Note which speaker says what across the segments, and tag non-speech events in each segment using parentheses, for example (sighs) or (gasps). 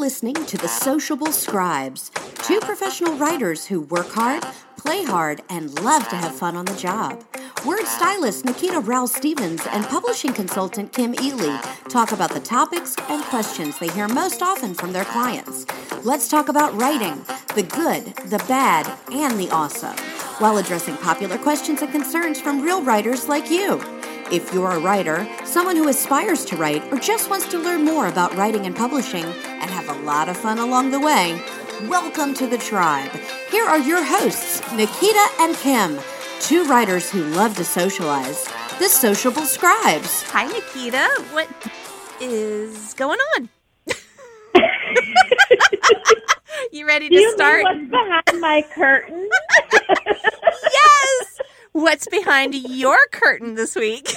Speaker 1: listening to The Sociable Scribes, two professional writers who work hard, play hard, and love to have fun on the job. Word stylist Nikita Rowell Stevens and publishing consultant Kim Ely talk about the topics and questions they hear most often from their clients. Let's talk about writing the good, the bad, and the awesome, while addressing popular questions and concerns from real writers like you. If you're a writer, someone who aspires to write, or just wants to learn more about writing and publishing and have a lot of fun along the way, welcome to the tribe. Here are your hosts, Nikita and Kim, two writers who love to socialize, the Sociable Scribes.
Speaker 2: Hi, Nikita. What is going on? (laughs) you ready to
Speaker 3: you
Speaker 2: start?
Speaker 3: Know what's behind my curtain? (laughs)
Speaker 2: yes. What's behind your curtain this week?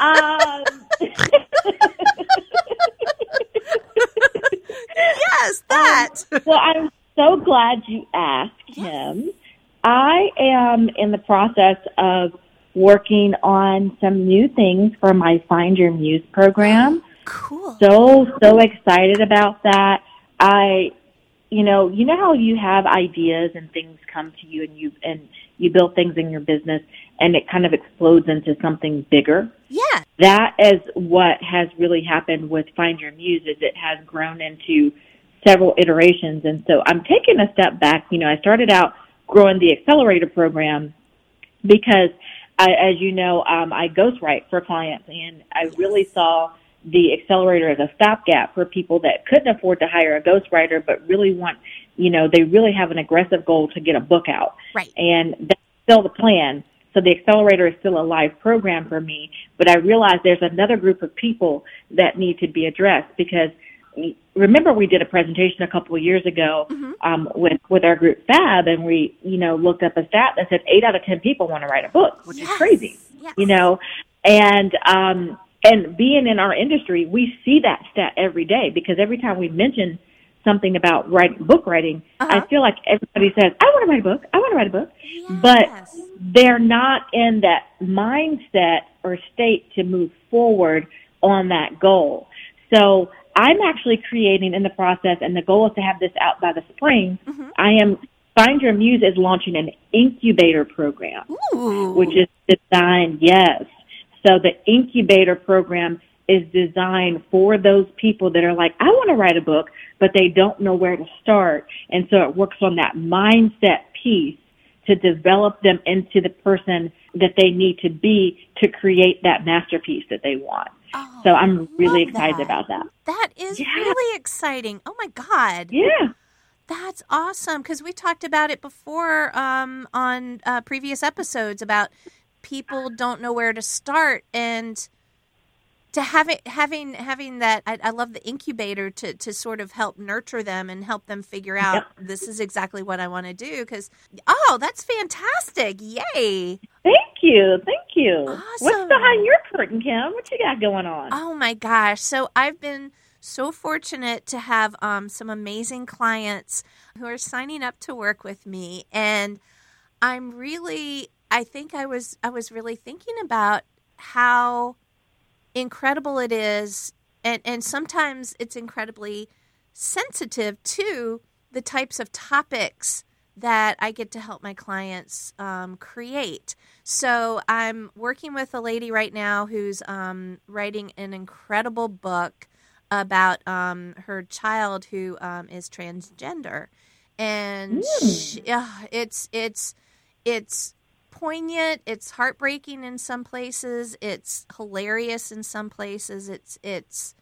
Speaker 3: um, (laughs)
Speaker 2: yes, that.
Speaker 3: well, I'm so glad you asked him. I am in the process of working on some new things for my Find Your Muse program.
Speaker 2: Cool.
Speaker 3: So, so excited about that. I, you know, you know how you have ideas and things come to you and you, and you build things in your business and it kind of explodes into something bigger.
Speaker 2: Yeah.
Speaker 3: That is what has really happened with Find Your Muse is it has grown into several iterations. And so I'm taking a step back. You know, I started out growing the accelerator program because I, as you know, um, I ghostwrite for clients and I really saw the accelerator as a stopgap for people that couldn't afford to hire a ghostwriter, but really want, you know, they really have an aggressive goal to get a book out.
Speaker 2: Right.
Speaker 3: And that's still the plan. So the accelerator is still a live program for me, but I realize there's another group of people that need to be addressed because remember we did a presentation a couple of years ago
Speaker 2: Mhm.
Speaker 3: um, with with our group Fab, and we you know looked up a stat that said eight out of ten people want to write a book, which
Speaker 2: Yes.
Speaker 3: is crazy,
Speaker 2: Yes.
Speaker 3: you know, and um, and being in our industry, we see that stat every day because every time we mention something about writing book writing, I
Speaker 2: Uh-huh.
Speaker 3: feel like everybody says, "I want to write a book. I want to write a book," but they're not in that mindset or state to move forward on that goal. So I'm actually creating in the process, and the goal is to have this out by the spring.
Speaker 2: Mhm.
Speaker 3: I am Find Your Muse is launching an incubator program,
Speaker 2: Ooh.
Speaker 3: which is designed, yes. So the incubator program is designed for those people that are like, I want to write a book, but they don't know where to start. And so it works on that mindset piece to develop them into the person that they need to be to create that masterpiece that they want.
Speaker 2: Oh,
Speaker 3: So I'm really excited
Speaker 2: that.
Speaker 3: about that.
Speaker 2: That is
Speaker 3: Yeah.
Speaker 2: really exciting. Oh my god.
Speaker 3: Yeah.
Speaker 2: That's awesome because we talked about it before um, on uh, previous episodes about people don't know where to start and to have it having having that I, I love the incubator to to sort of help nurture them and help them figure out this is exactly what I want to do because oh that's fantastic yay
Speaker 3: Thank you. Thank you.
Speaker 2: Awesome.
Speaker 3: What's behind your curtain, Kim? What you got going on?
Speaker 2: Oh my gosh. So I've been so fortunate to have um, some amazing clients who are signing up to work with me. And I'm really, I think I was, I was really thinking about how incredible it is. And, and sometimes it's incredibly sensitive to the types of topics that I get to help my clients um, create. So I'm working with a lady right now who's um, writing an incredible book about um, her child who um, is transgender, and she, uh, it's it's it's poignant. It's heartbreaking in some places. It's hilarious in some places. It's it's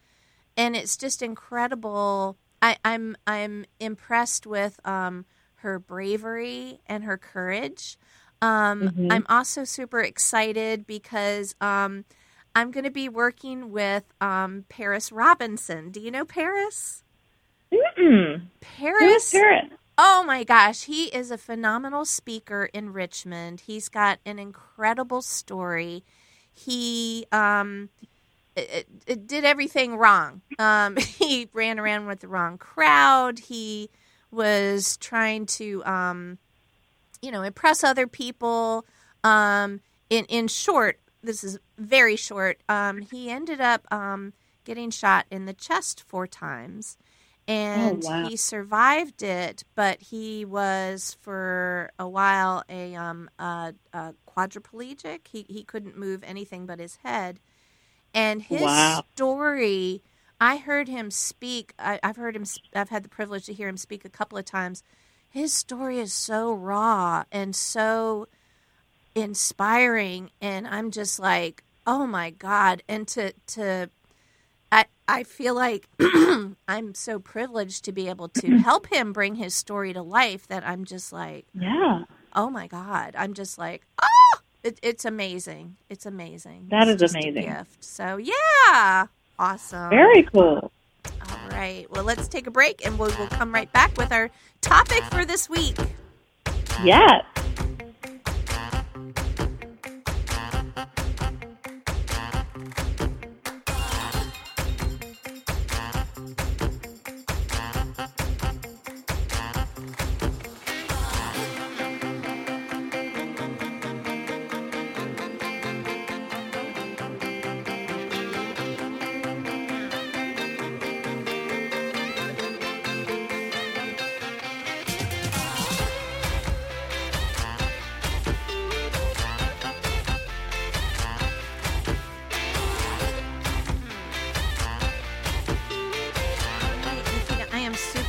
Speaker 2: and it's just incredible. I, I'm I'm impressed with um, her bravery and her courage. Um,
Speaker 3: Mhm.
Speaker 2: I'm also super excited because um, I'm going to be working with um, Paris Robinson. Do you know Paris?
Speaker 3: Mm-mm.
Speaker 2: Paris.
Speaker 3: Paris?
Speaker 2: Oh my gosh, he is a phenomenal speaker in Richmond. He's got an incredible story. He um, it, it did everything wrong. Um, (laughs) he ran around with the wrong crowd. He was trying to, um, you know, impress other people. Um, in in short, this is very short. Um, he ended up um, getting shot in the chest four times, and
Speaker 3: Oh, wow.
Speaker 2: he survived it, but he was for a while a um a, a quadriplegic. He he couldn't move anything but his head, and his
Speaker 3: Wow.
Speaker 2: story. I heard him speak. I, I've heard him. I've had the privilege to hear him speak a couple of times. His story is so raw and so inspiring, and I'm just like, oh my god! And to to I, feel like (clears throat) I'm so privileged to be able to mm-hmm. help him bring his story to life that I'm just like,
Speaker 3: Yeah.
Speaker 2: oh my God. I'm just like, oh, it, it's amazing. It's amazing.
Speaker 3: That
Speaker 2: It's
Speaker 3: is amazing.
Speaker 2: gift. So, yeah. Awesome.
Speaker 3: Very cool.
Speaker 2: All right. Well, let's take a break and we'll, we'll come right back with our topic for this week.
Speaker 3: Yes.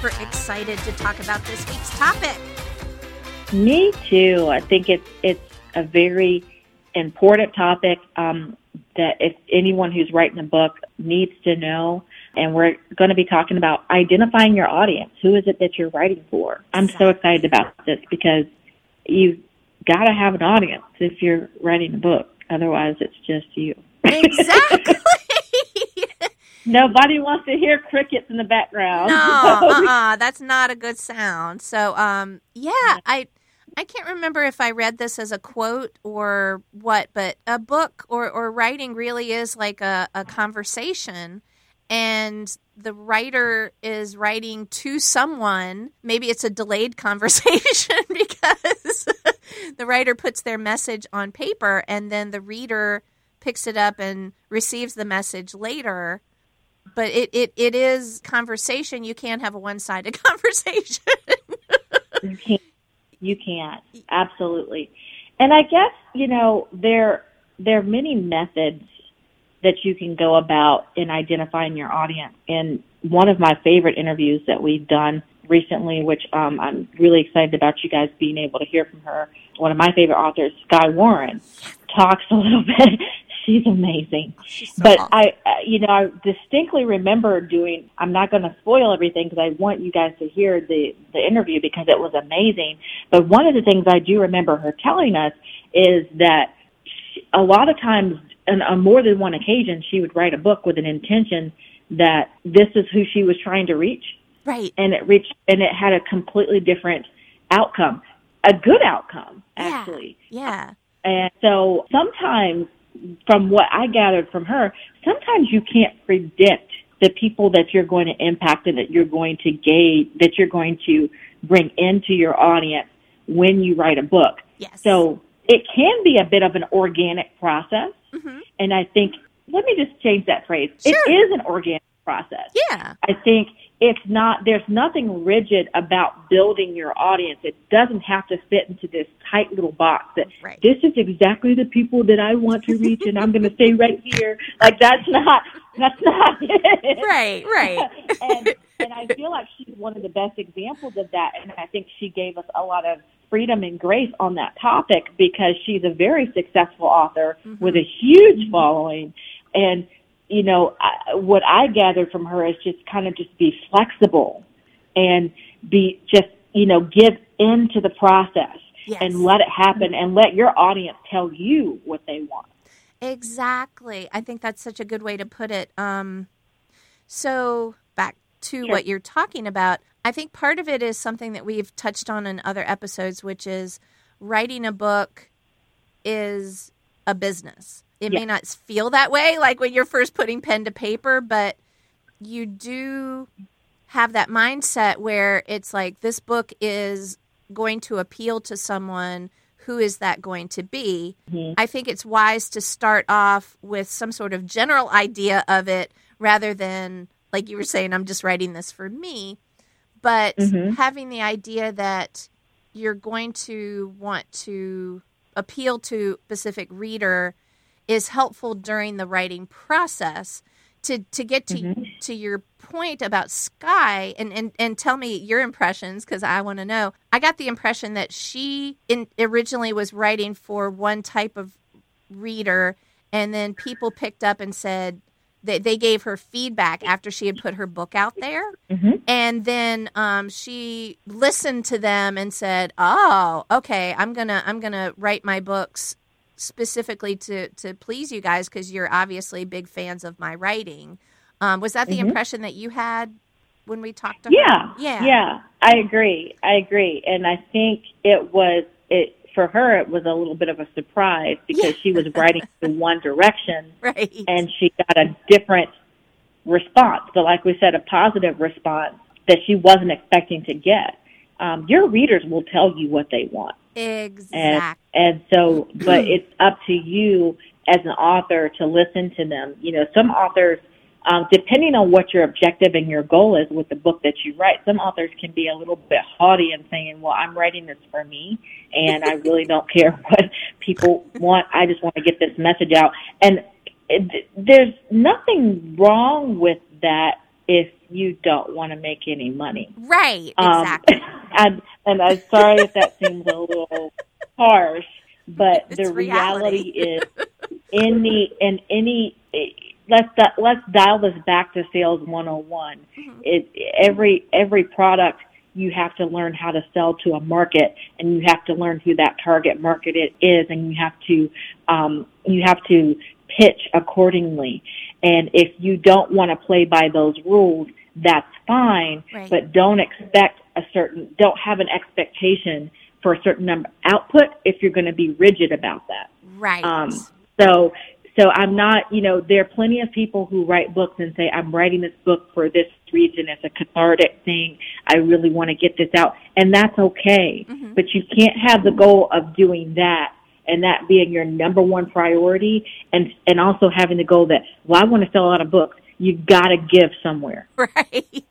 Speaker 2: Super excited to talk about this week's topic.
Speaker 3: Me too. I think it's it's a very important topic um, that if anyone who's writing a book needs to know. And we're going to be talking about identifying your audience. Who is it that you're writing for? I'm so excited about this because you've got to have an audience if you're writing a book. Otherwise, it's just you. (laughs)
Speaker 2: Exactly.
Speaker 3: Nobody wants to hear crickets in the background.
Speaker 2: no, (laughs) uh-uh, that's not a good sound. So, um, yeah, I, I can't remember if I read this as a quote or what, but a book or, or writing really is like a, a conversation, and the writer is writing to someone. Maybe it's a delayed (laughs) conversation (laughs) because the writer puts their message on paper, and then the reader picks it up and receives the message later but it, it, it is conversation. You can't have a one sided (laughs) conversation.
Speaker 3: You can't. You can't. Absolutely. And I guess, you know, there, there are many methods that you can go about in identifying your audience. And one of my favorite interviews that we've done recently, which um, I'm really excited about you guys being able to hear from her, one of my favorite authors, Skye Warren, talks a little (laughs) bit. She's amazing
Speaker 2: She's so
Speaker 3: but
Speaker 2: awesome.
Speaker 3: I, uh, you know, I distinctly remember doing. I'm not going to spoil everything because I want you guys to hear the the interview because it was amazing. But one of the things I do remember her telling us is that she, a lot of times, and on more than one occasion, she would write a book with an intention that this is who she was trying to reach,
Speaker 2: right.
Speaker 3: and it reached, and it had a completely different outcome, a good outcome actually.
Speaker 2: Yeah.
Speaker 3: And so sometimes, from what I gathered from her, sometimes you can't predict the people that you're going to impact and that you're going to gauge, that you're going to bring into your audience when you write a book.
Speaker 2: Yes.
Speaker 3: So it can be a bit of an organic process.
Speaker 2: hmm
Speaker 3: And I think, let me just change that phrase.
Speaker 2: Sure.
Speaker 3: It is an organic process.
Speaker 2: Yeah.
Speaker 3: I think it's not, there's nothing rigid about building your audience. It doesn't have to fit into this tight little box that
Speaker 2: Right.
Speaker 3: this is exactly the people that I want to reach and I'm going to stay right here. Like that's not, that's not (laughs) it.
Speaker 2: Right. Right. (laughs)
Speaker 3: and, and I feel like she's one of the best examples of that. And I think she gave us a lot of freedom and grace on that topic because she's a very successful author mm-hmm. with a huge following. And, you know, I, what I gathered from her is just kind of just be flexible and be just, you know, give into the process
Speaker 2: Yes.
Speaker 3: and let it happen and let your audience tell you what they want.
Speaker 2: Exactly. I think that's such a good way to put it. Um, so back to
Speaker 3: Sure.
Speaker 2: what you're talking about, I think part of it is something that we've touched on in other episodes, which is writing a book is a business. It may not feel that way, like when you're first putting pen to paper, but you do have that mindset where it's like this book is going to appeal to someone who is that going to be? I think it's wise to start off with some sort of general idea of it rather than like you were saying, I'm just writing this for me, but
Speaker 3: Mhm.
Speaker 2: having the idea that you're going to want to appeal to specific reader is helpful during the writing process to to get to
Speaker 3: Mhm.
Speaker 2: to your point about Skye and and, and tell me your impressions because i want to know i got the impression that she in, originally was writing for one type of reader and then people picked up and said they, they gave her feedback after she had put her book out there
Speaker 3: Mhm.
Speaker 2: and then um, she listened to them and said oh okay i'm gonna i'm gonna write my books specifically to to please you guys because you're obviously big fans of my writing um, was that the
Speaker 3: Mhm.
Speaker 2: impression that you had when we talked to her
Speaker 3: Yeah,
Speaker 2: yeah
Speaker 3: yeah. I agree. I agree, and I think it was it for her. It was a little bit of a surprise because she was writing in (laughs) one direction,
Speaker 2: right
Speaker 3: and she got a different response. But like we said, a positive response that she wasn't expecting to get. Um, your readers will tell you what they want.
Speaker 2: Exactly
Speaker 3: And so, but it's up to you as an author to listen to them. You know, some authors, um, depending on what your objective and your goal is with the book that you write, some authors can be a little bit haughty and saying, well, I'm writing this for me and I really don't (laughs) care what people want. I just want to get this message out. And it, there's nothing wrong with that if you don't want to make any money.
Speaker 2: right
Speaker 3: Um,
Speaker 2: exactly (laughs)
Speaker 3: and, and I'm sorry if that seems a little harsh, but (laughs)
Speaker 2: It's
Speaker 3: the reality
Speaker 2: reality.
Speaker 3: is the in any let's let's dial this back to sales 101.
Speaker 2: Mhm.
Speaker 3: It every every product you have to learn how to sell to a market and you have to learn who that target market it is and you have to um you have to pitch accordingly. And if you don't want to play by those rules, that's fine,
Speaker 2: Right.
Speaker 3: but don't expect a certain don't have an expectation for a certain number output if you're going to be rigid about that.
Speaker 2: right
Speaker 3: Um, so, so I'm not, you know, there are plenty of people who write books and say, I'm writing this book for this reason. It's a cathartic thing. I really want to get this out. And that's okay.
Speaker 2: Mhm.
Speaker 3: But you can't have the goal of doing that and that being your number one priority and, and also having the goal that, well, I want to sell a lot of books. You've got to give somewhere. (laughs)
Speaker 2: right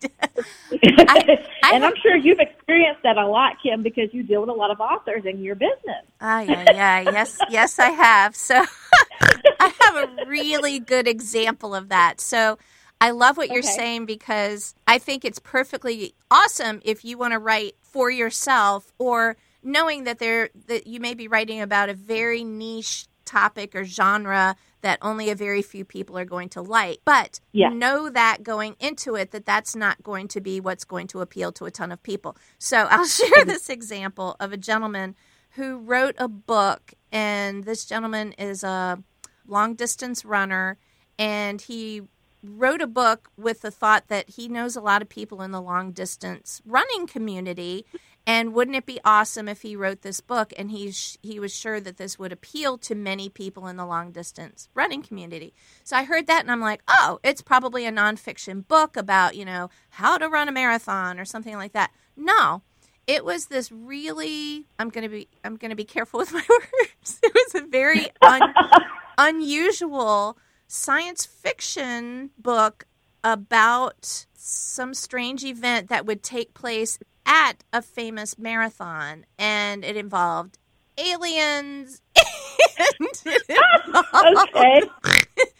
Speaker 2: (laughs)
Speaker 3: and
Speaker 2: I-
Speaker 3: I'm sure you've experienced that a lot, Kim, because you deal with a lot of authors in your business.
Speaker 2: Ah, yeah, yeah, yes, yes, I have. So (laughs) I have a really good example of that. So I love what you're
Speaker 3: Okay.
Speaker 2: saying because I think it's perfectly awesome if you want to write for yourself or knowing that there that you may be writing about a very niche topic or genre that only a very few people are going to like. But
Speaker 3: Yeah.
Speaker 2: know that going into it that that's not going to be what's going to appeal to a ton of people. So (laughs) I'll share this example of a gentleman who wrote a book and this gentleman is a long distance runner and he wrote a book with the thought that he knows a lot of people in the long distance running community and wouldn't it be awesome if he wrote this book and he's he was sure that this would appeal to many people in the long distance running community? So i heard that and i'm like oh it's probably a nonfiction book about you know how to run a marathon or something like that. No it was this really i'm going to be i'm going to be careful with (laughs) my words. It was a very un, (laughs) unusual science fiction book about some strange event that would take place at a famous marathon and it involved aliens (laughs) and it (laughs) involved
Speaker 3: Okay.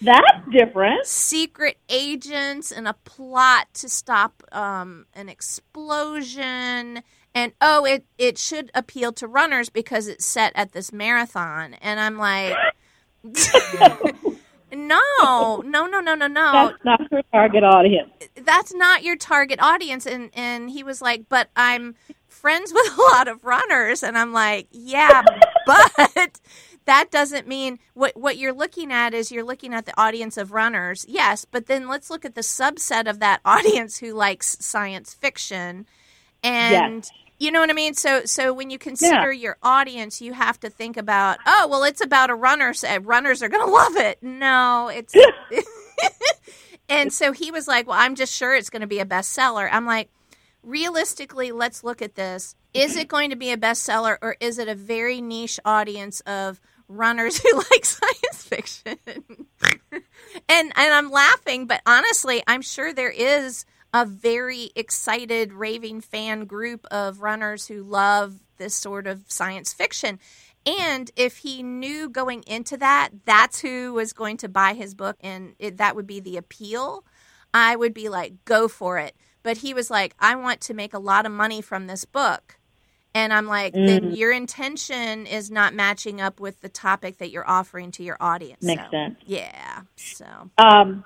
Speaker 3: That's different.
Speaker 2: secret agents and a plot to stop um, an explosion and oh it it should appeal to runners because it's set at this marathon and i'm like (laughs) no no no no no no.
Speaker 3: That's not your target audience.
Speaker 2: that's not your target audience. And and he was like but i'm friends (laughs) with a lot of runners. And i'm like yeah (laughs) but that doesn't mean what what you're looking at is you're looking at the audience of runners. Yes but then let's look at the subset of that (laughs) audience who likes science fiction. And
Speaker 3: Yes.
Speaker 2: You know what i mean so so when you consider your audience you have to think about oh well it's about a runner so runners are going to love it no it's (laughs) (laughs) and so he was like, Well, I'm just sure it's going to be a bestseller. I'm like, Realistically, let's look at this. Is it going to be a bestseller or is it a very niche audience of runners (laughs) who like science fiction. and and I'm laughing, but honestly, I'm sure there is a very excited raving fan group of runners who love this sort of science fiction. And if he knew going into that, that's who was going to buy his book and it, that would be the appeal, I would be like, go for it. But he was like, I want to make a lot of money from this book. And I'm like, mm. then your intention is not matching up with the topic that you're offering to your audience.
Speaker 3: Makes
Speaker 2: so,
Speaker 3: sense.
Speaker 2: Yeah. So,
Speaker 3: um,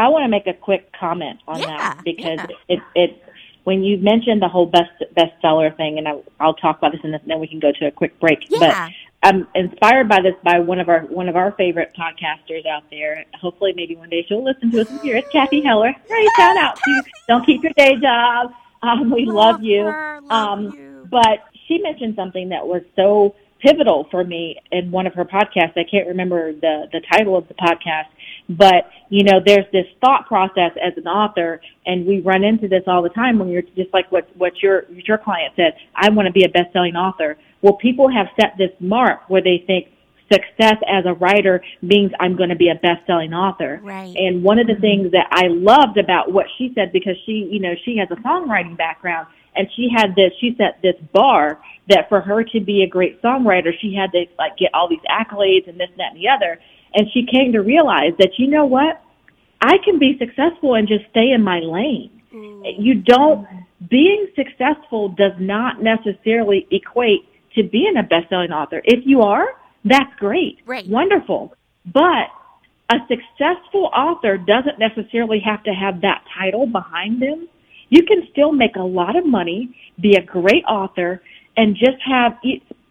Speaker 3: I want to make a quick comment on
Speaker 2: yeah,
Speaker 3: that because
Speaker 2: yeah.
Speaker 3: it it when you mentioned the whole best bestseller thing, and I, will talk about this, and then we can go to a quick break.
Speaker 2: Yeah.
Speaker 3: But I'm inspired by this by one of our one of our favorite podcasters out there. Hopefully, maybe one day she'll listen to us and hear it. Cathy Heller. Hey, shout out to you. Don't keep your day job. Um, we
Speaker 2: love,
Speaker 3: love you.
Speaker 2: Her, love
Speaker 3: um,
Speaker 2: you.
Speaker 3: But she mentioned something that was so pivotal for me in one of her podcasts. I can't remember the the title of the podcast, but you know, there's this thought process as an author, and we run into this all the time when you're just like what what your your client said. I want to be a best selling author. Well, people have set this mark where they think success as a writer means I'm going to be a best-selling author.
Speaker 2: Right.
Speaker 3: And one of the mm-hmm. things that I loved about what she said because she, you know, she has a songwriting background and she had this she set this bar that for her to be a great songwriter she had to like get all these accolades and this and that and the other. And she came to realize that you know what? I can be successful and just stay in my lane. Mm. you don't being successful does not necessarily equate to being a best-selling author. If you are that's great.
Speaker 2: Right.
Speaker 3: wonderful. But a successful author doesn't necessarily have to have that title behind them. You can still make a lot of money, be a great author, and just have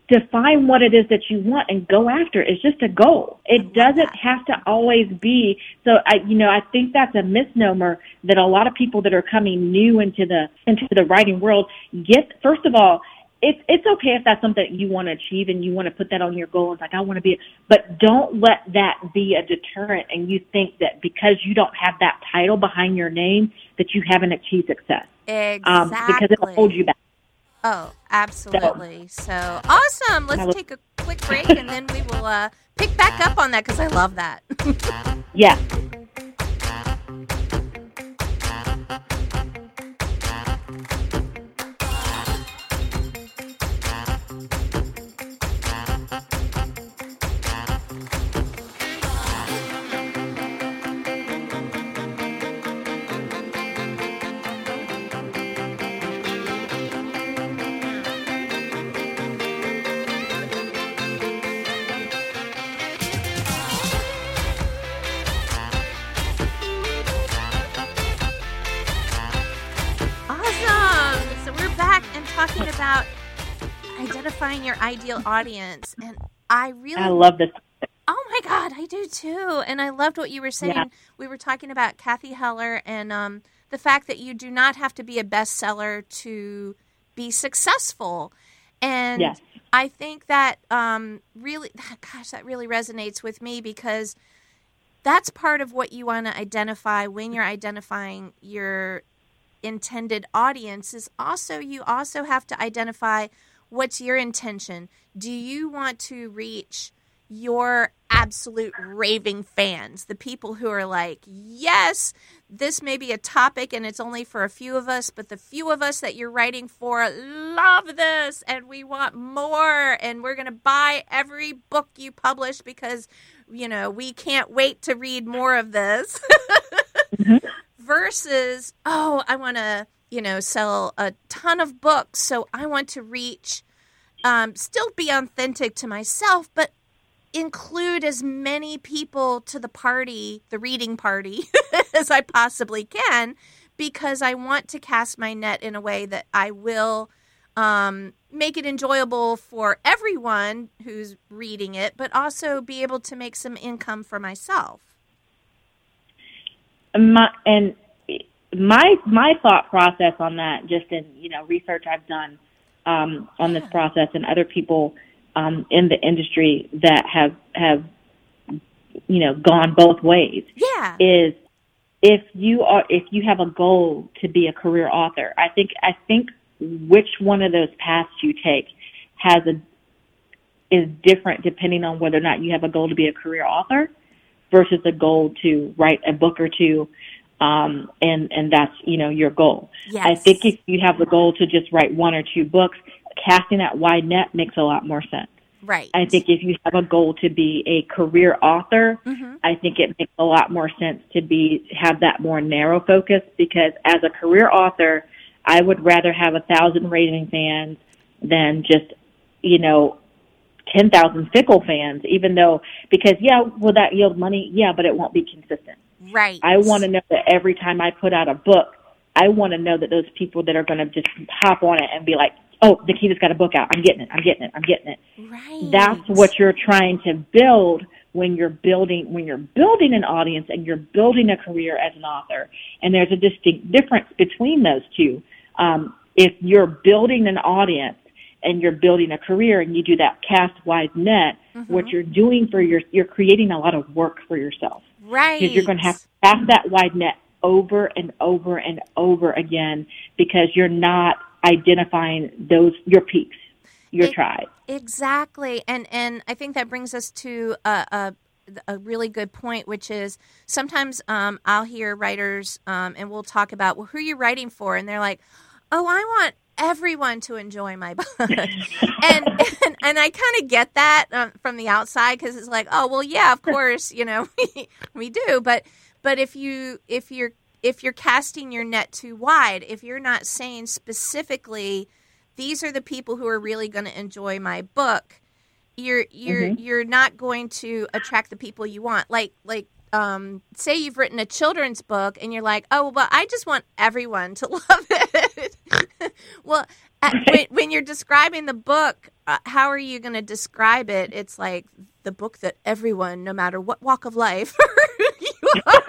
Speaker 3: define what it is that you want and go after. It's just a goal. It doesn't have to always be. So I, you know, I think that's a misnomer that a lot of people that are coming new into the into the writing world get. First of all, it's it's okay if that's something that you want to achieve and you want to put that on your goal. It's like I want to be, but don't let that be a deterrent. And you think that because you don't have that title behind your name that you haven't achieved success.
Speaker 2: Exactly.
Speaker 3: Um, because it'll hold you back.
Speaker 2: Oh, absolutely. So, so awesome. Let's take a quick break and then we will uh, pick back up on that because I love that. (laughs)
Speaker 3: yeah.
Speaker 2: Identifying your ideal audience. And I really
Speaker 3: I love this.
Speaker 2: Oh my God, I do too. And I loved what you were saying. Yeah. We were talking about Cathy Heller and um, the fact that you do not have to be a bestseller to be successful. And
Speaker 3: yes.
Speaker 2: I think that um, really, (sighs) gosh, that really resonates with me because that's part of what you want to identify when you're identifying your intended audience is also you also have to identify What's your intention? Do you want to reach your absolute raving fans, the people who are like, yes, this may be a topic and it's only for a few of us, but the few of us that you're writing for love this and we want more and we're going to buy every book you publish because, you know, we can't wait to read more of this. (laughs) mm-hmm. Versus, oh, I want to you know, sell a ton of books. So I want to reach, um, still be authentic to myself, but include as many people to the party, the reading party, (laughs) as I possibly can, because I want to cast my net in a way that I will um, make it enjoyable for everyone who's reading it, but also be able to make some income for myself.
Speaker 3: My, and my my thought process on that, just in you know research I've done um, on this process, and other people um, in the industry that have have you know gone both ways,
Speaker 2: yeah,
Speaker 3: is if you are if you have a goal to be a career author, I think I think which one of those paths you take has a is different depending on whether or not you have a goal to be a career author versus a goal to write a book or two. Um, and, and that's, you know, your goal.
Speaker 2: Yes.
Speaker 3: I think if you have the goal to just write one or two books, casting that wide net makes a lot more sense.
Speaker 2: Right.
Speaker 3: I think if you have a goal to be a career author,
Speaker 2: mm-hmm.
Speaker 3: I think it makes a lot more sense to be have that more narrow focus because as a career author, I would rather have a thousand raving fans than just, you know, ten thousand fickle fans. Even though, because yeah, will that yield money? Yeah, but it won't be consistent.
Speaker 2: Right.
Speaker 3: I want to know that every time I put out a book, I want to know that those people that are going to just hop on it and be like, oh, Nikita's got a book out. I'm getting it. I'm getting it. I'm getting it.
Speaker 2: Right.
Speaker 3: That's what you're trying to build when you're building when you're building an audience and you're building a career as an author. And there's a distinct difference between those two. Um, if you're building an audience and you're building a career and you do that cast wide net,
Speaker 2: mm-hmm.
Speaker 3: what you're doing for your you're creating a lot of work for yourself.
Speaker 2: Right.
Speaker 3: Because you're going to have to cast that wide net over and over and over again because you're not identifying those your peaks, your
Speaker 2: it,
Speaker 3: tribe.
Speaker 2: Exactly, and and I think that brings us to a, a, a really good point, which is sometimes um, I'll hear writers um, and we'll talk about well, who are you writing for, and they're like, oh, I want everyone to enjoy my book, (laughs) and, and, and I kind of get that um, from the outside because it's like, oh well, yeah, of (laughs) course, you know, (laughs) we, we do, but but if you if you're if you're casting your net too wide, if you're not saying specifically, these are the people who are really going to enjoy my book, you're you're mm-hmm. you're not going to attract the people you want. Like like um, say you've written a children's book and you're like, oh, well, I just want everyone to (laughs) love it. (laughs) well, at, when, when, you're describing the book, uh, how are you going to describe it? It's like the book that everyone, no matter what walk of life (laughs) you are,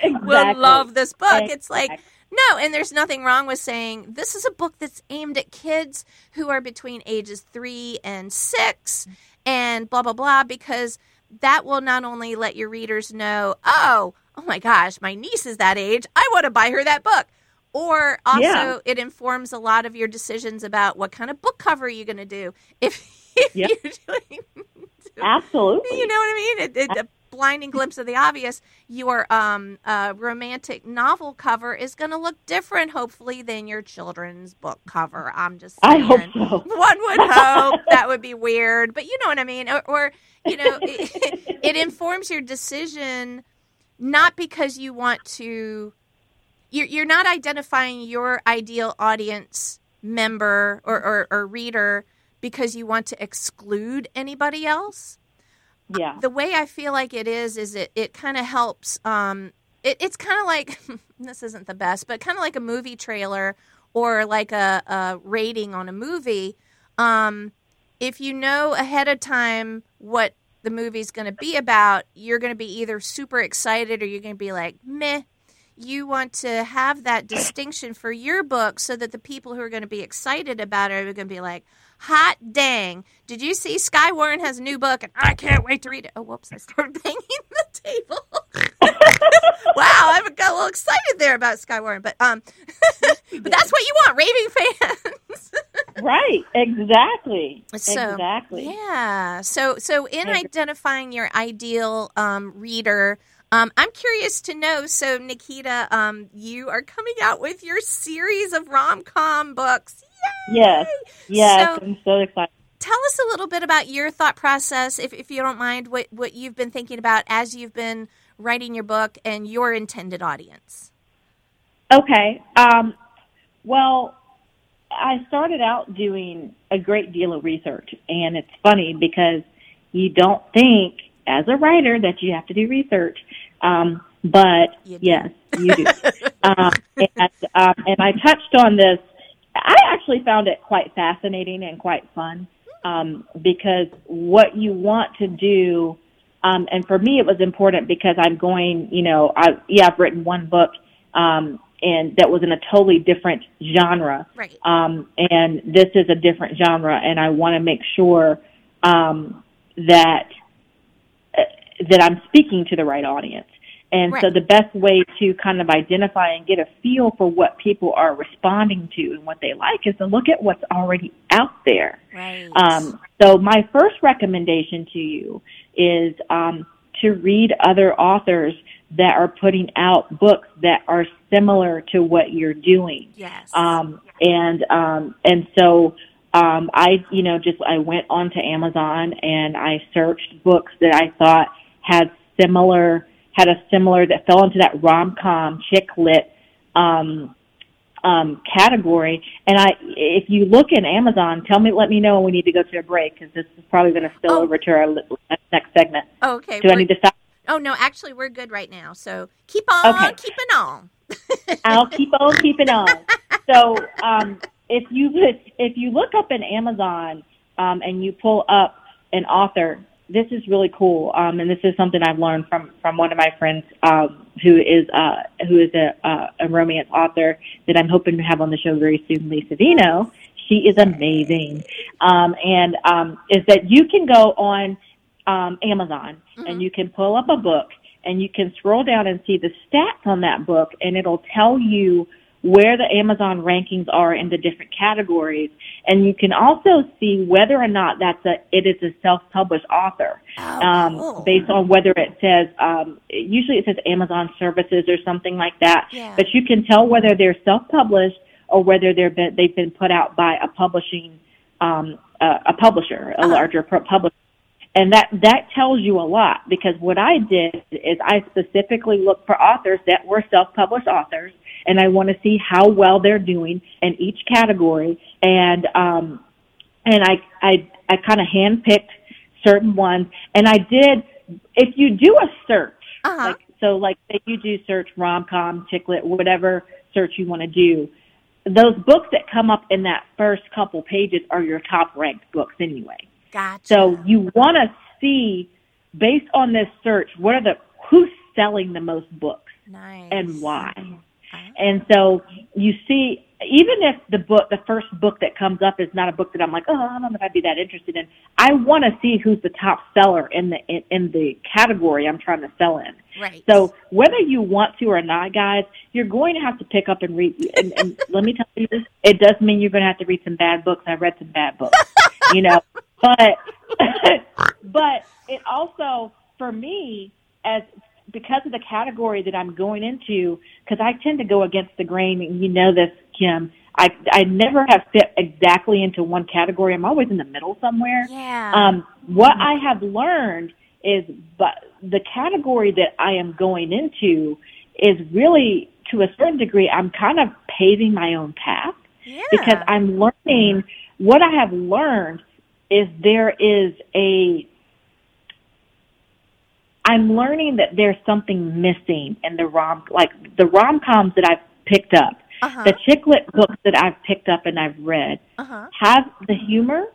Speaker 2: exactly. will love this book. Exactly. It's like, no, and there's nothing wrong with saying this is a book that's aimed at kids who are between ages three and six and blah, blah, blah, because that will not only let your readers know, oh, oh my gosh, my niece is that age. I want to buy her that book. Or also, yeah. it informs a lot of your decisions about what kind of book cover you're going to do. If, (laughs) if yep. you're doing, (laughs)
Speaker 3: absolutely,
Speaker 2: you know what I mean. It, it, blinding glimpse of the obvious, your um, uh, romantic novel cover is going to look different, hopefully, than your children's book cover. I'm just saying.
Speaker 3: I hope so. (laughs)
Speaker 2: One would hope that would be weird, but you know what I mean. Or, or you know, it, (laughs) it informs your decision not because you want to. You're, you're not identifying your ideal audience member or, or, or reader because you want to exclude anybody else
Speaker 3: yeah.
Speaker 2: The way I feel like it is is it it kind of helps. Um, it, it's kind of like (laughs) this isn't the best, but kind of like a movie trailer or like a, a rating on a movie. Um, if you know ahead of time what the movie's going to be about, you're going to be either super excited or you're going to be like, meh. You want to have that distinction for your book so that the people who are going to be excited about it are going to be like, hot dang. Did you see Skye Warren has a new book and I can't wait to read it? Oh, whoops, I started (laughs) banging the table. (laughs) wow, I got a little excited there about Skye Warren, but um (laughs) but that's what you want, raving fans.
Speaker 3: right, exactly.
Speaker 2: So,
Speaker 3: exactly.
Speaker 2: Yeah. So so in identifying your ideal um reader, um, I'm curious to know. So, Nikita, um, you are coming out with your series of rom com books. Yay!
Speaker 3: Yes, yes, so, I'm so excited.
Speaker 2: Tell us a little bit about your thought process, if, if you don't mind, what, what you've been thinking about as you've been writing your book and your intended audience.
Speaker 3: Okay. Um, well, I started out doing a great deal of research, and it's funny because you don't think as a writer that you have to do research, um, but yes, you do. (laughs) um, and, um, and I touched on this I actually found it quite fascinating and quite fun um, because what you want to do, um, and for me it was important because I'm going, you know, I yeah I've written one book um, and that was in a totally different genre,
Speaker 2: right?
Speaker 3: Um, and this is a different genre, and I want to make sure um, that uh, that I'm speaking to the right audience. And
Speaker 2: Right.
Speaker 3: so the best way to kind of identify and get a feel for what people are responding to and what they like is to look at what's already out there.
Speaker 2: Right.
Speaker 3: Um, so my first recommendation to you is um, to read other authors that are putting out books that are similar to what you're doing.
Speaker 2: yes.
Speaker 3: Um, and um, and so um, I, you know, just I went onto Amazon and I searched books that I thought had similar had a similar that fell into that rom com chick lit um, um, category. And I, if you look in Amazon, tell me, let me know when we need to go to a break because this is probably going to spill
Speaker 2: Oh.
Speaker 3: over to our next segment.
Speaker 2: okay.
Speaker 3: Do I
Speaker 2: we're-
Speaker 3: need to stop?
Speaker 2: oh no, actually, we're good right now. So keep on
Speaker 3: Okay.
Speaker 2: keeping on. (laughs)
Speaker 3: I'll keep on keeping on. So, um, if you if you look up in Amazon um, and you pull up an author, this is really cool. Um, and this is something I've learned from from one of my friends um, who is uh, who is a, uh, a romance author that I'm hoping to have on the show very soon, Lisa Vino. She is amazing, um, and um, is that you can go on um, Amazon and you can pull up a book and you can scroll down and see the stats on that book and it'll tell you where the Amazon rankings are in the different categories and you can also see whether or not that's a it is a self-published author
Speaker 2: Oh,
Speaker 3: um,
Speaker 2: cool.
Speaker 3: based on whether it says um, usually it says Amazon services or something like that
Speaker 2: Yeah.
Speaker 3: but you can tell whether they're self-published or whether they're been, they've been put out by a publishing um, uh, a publisher a
Speaker 2: Uh-huh.
Speaker 3: larger pro- publisher and that, that tells you a lot because what I did is I specifically looked for authors that were self-published authors and I want to see how well they're doing in each category. And, um, and I, I, I kind of handpicked certain ones and I did, if you do a search,
Speaker 2: Uh-huh.
Speaker 3: like, so like say you do search rom-com, chick lit, whatever search you want to do, those books that come up in that first couple pages are your top ranked books anyway.
Speaker 2: Gotcha.
Speaker 3: So you want to see, based on this search, what are the who's selling the most books
Speaker 2: nice.
Speaker 3: and why. And so you see, even if the book, the first book that comes up is not a book that I'm like, oh, I don't know if I'd be that interested in. I want to see who's the top seller in the in, in the category I'm trying to sell in.
Speaker 2: Right.
Speaker 3: So whether you want to or not, guys, you're going to have to pick up and read. And, and (laughs) let me tell you this: it does mean you're going to have to read some bad books. I read some bad books, (laughs) you know. But (laughs) but it also for me as because of the category that I'm going into, because I tend to go against the grain. And you know this, Kim. I I never have fit exactly into one category. I'm always in the middle somewhere.
Speaker 2: yeah.
Speaker 3: Um, what I have learned is, but the category that I am going into is really, to a certain degree, I'm kind of paving my own path
Speaker 2: yeah.
Speaker 3: because I'm learning. What I have learned is there is a. I'm learning that there's something missing in the rom, like the rom coms that I've picked up,
Speaker 2: uh-huh.
Speaker 3: the chick lit books that I've picked up and I've read
Speaker 2: uh-huh.
Speaker 3: have the humor,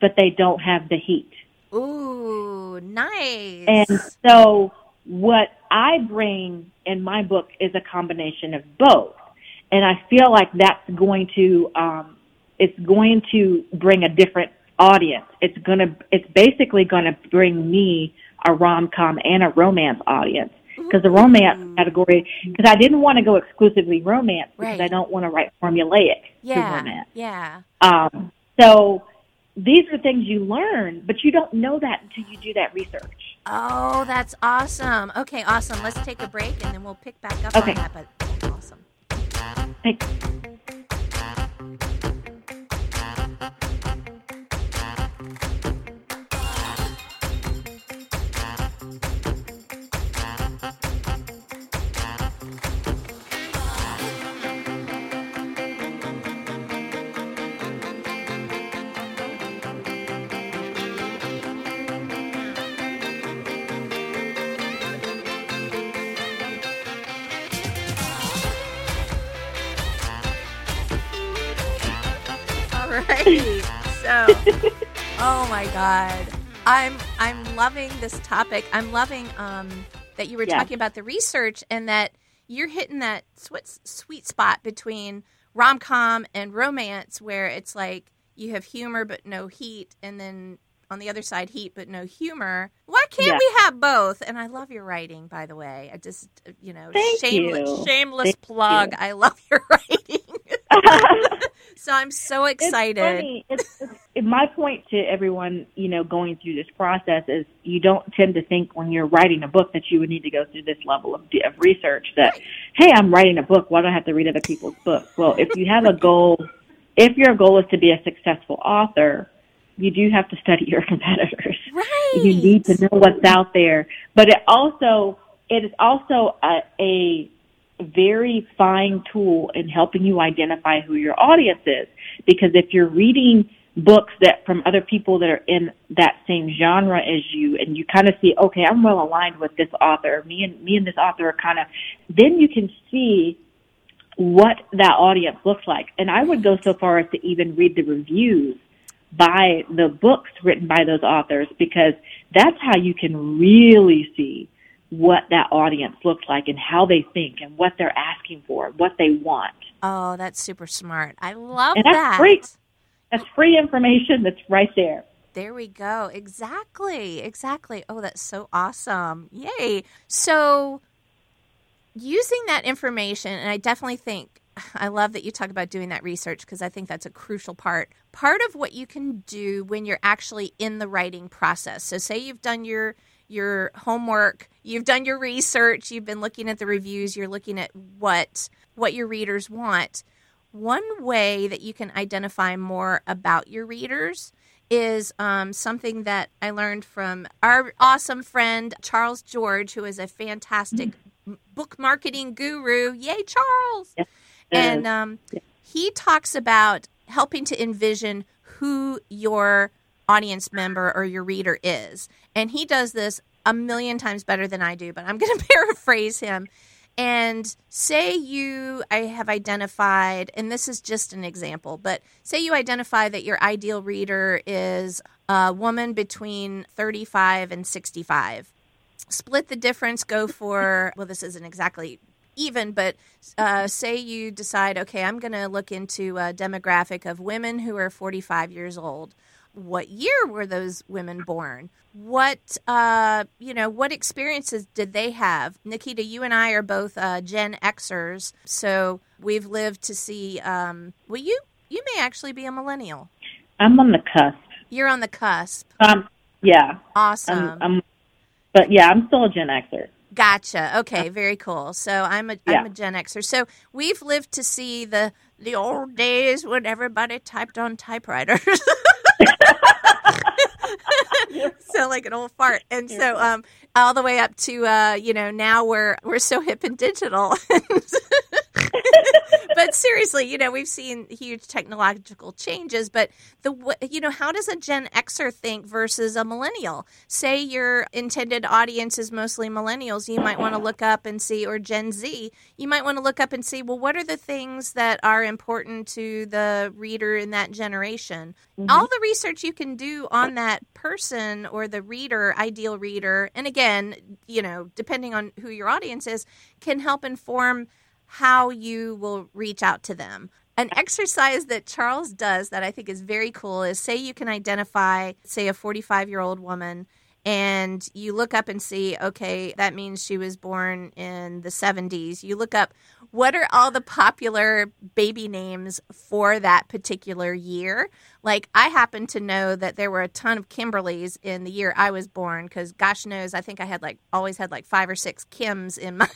Speaker 3: but they don't have the heat.
Speaker 2: Ooh, nice.
Speaker 3: And so what I bring in my book is a combination of both. And I feel like that's going to, um, it's going to bring a different audience. It's gonna, it's basically gonna bring me a rom-com and a romance audience. Because the romance category, because I didn't want to go exclusively romance because
Speaker 2: Right.
Speaker 3: I don't want to write formulaic to
Speaker 2: yeah.
Speaker 3: romance.
Speaker 2: Yeah.
Speaker 3: Um, so these are things you learn, but you don't know that until you do that research.
Speaker 2: Oh, that's awesome. Okay, awesome. Let's take a break and then we'll pick back up
Speaker 3: Okay.
Speaker 2: on that. But awesome.
Speaker 3: Thanks. (laughs)
Speaker 2: oh my God, I'm I'm loving this topic. I'm loving um, that you were
Speaker 3: Yeah.
Speaker 2: talking about the research and that you're hitting that sweet sweet spot between rom com and romance, where it's like you have humor but no heat, and then on the other side heat but no humor. Why can't
Speaker 3: Yeah.
Speaker 2: we have both? And I love your writing, by the way. I just, you know,
Speaker 3: Thank
Speaker 2: shameless,
Speaker 3: you.
Speaker 2: shameless
Speaker 3: Thank
Speaker 2: plug.
Speaker 3: you.
Speaker 2: I love your (laughs) writing. (laughs) so I'm so excited.
Speaker 3: It's funny. It's, it's, my point to everyone, you know, going through this process is you don't tend to think when you're writing a book that you would need to go through this level of, of research that, hey, I'm writing a book. Why do I have to read other people's books? Well, if you have a (laughs) goal, if your goal is to be a successful author, you do have to study your (laughs) competitors.
Speaker 2: Right.
Speaker 3: You need to know what's out there. But it also, it is also a, a very fine tool in helping you identify who your audience is. Because if you're reading books that from other people that are in that same genre as you and you kind of see, okay, I'm well aligned with this author, me and me and this author are kind of, then you can see what that audience looks like. And I would go so far as to even read the reviews by the books written by those authors because that's how you can really see what that audience looks like and how they think and what they're asking for, what they want.
Speaker 2: Oh, that's super smart. I love
Speaker 3: And that's
Speaker 2: that.
Speaker 3: free. That's free information that's right there.
Speaker 2: There we go. Exactly. Exactly. Oh, that's so awesome. Yay. So, using that information, and I definitely think I love that you talk about doing that research because I think that's a crucial part. Part of what you can do when you're actually in the writing process. So, say you've done your your homework, you've done your research, you've been looking at the reviews, you're looking at what what your readers want. One way that you can identify more about your readers is um, something that I learned from our awesome friend Charles George, who is a fantastic m- book marketing guru. Yay, Charles!
Speaker 3: Yes.
Speaker 2: And um, he talks about helping to envision who your audience member or your reader is. And he does this a million times better than I do, but I'm (laughs) going to paraphrase him. And say you I have identified, and this is just an example, but say you identify that your ideal reader is a woman between 35 and 65. Split the difference, go (laughs) for, well, this isn't exactly even, but uh, say you decide, okay, I'm going to look into a demographic of women who are 45 years old. What year were those women born? What uh, you know? What experiences did they have? Nikita, you and I are both uh, Gen Xers, so we've lived to see. Um, well, you you may actually be a millennial.
Speaker 3: I'm on the cusp.
Speaker 2: You're on the cusp.
Speaker 3: Um, yeah,
Speaker 2: Awesome.
Speaker 3: I'm, I'm, but yeah, I'm still a Gen Xer.
Speaker 2: Gotcha. Okay, very cool. So I'm a am
Speaker 3: Yeah.
Speaker 2: a Gen Xer. So we've lived to see the the old days when everybody typed on typewriters. (laughs) (laughs) so like an old fart. And so um all the way up to uh you know now we're we're so hip and digital. (laughs) but seriously, you know, we've seen huge technological changes, but the you know, how does a Gen Xer think versus a millennial? Say your intended audience is mostly millennials, you might want to look up and see or Gen Z, you might want to look up and see, well, what are the things that are important to the reader in that generation? Mm-hmm. All the research you can do on that person or the reader, ideal reader, and again, you know, depending on who your audience is, can help inform how you will reach out to them. An exercise that Charles does that I think is very cool is say you can identify, say, a 45 year old woman, and you look up and see, okay, that means she was born in the 70s. You look up what are all the popular baby names for that particular year. Like, I happen to know that there were a ton of Kimberlys in the year I was born because, gosh knows, I think I had like always had like five or six Kims in (laughs) my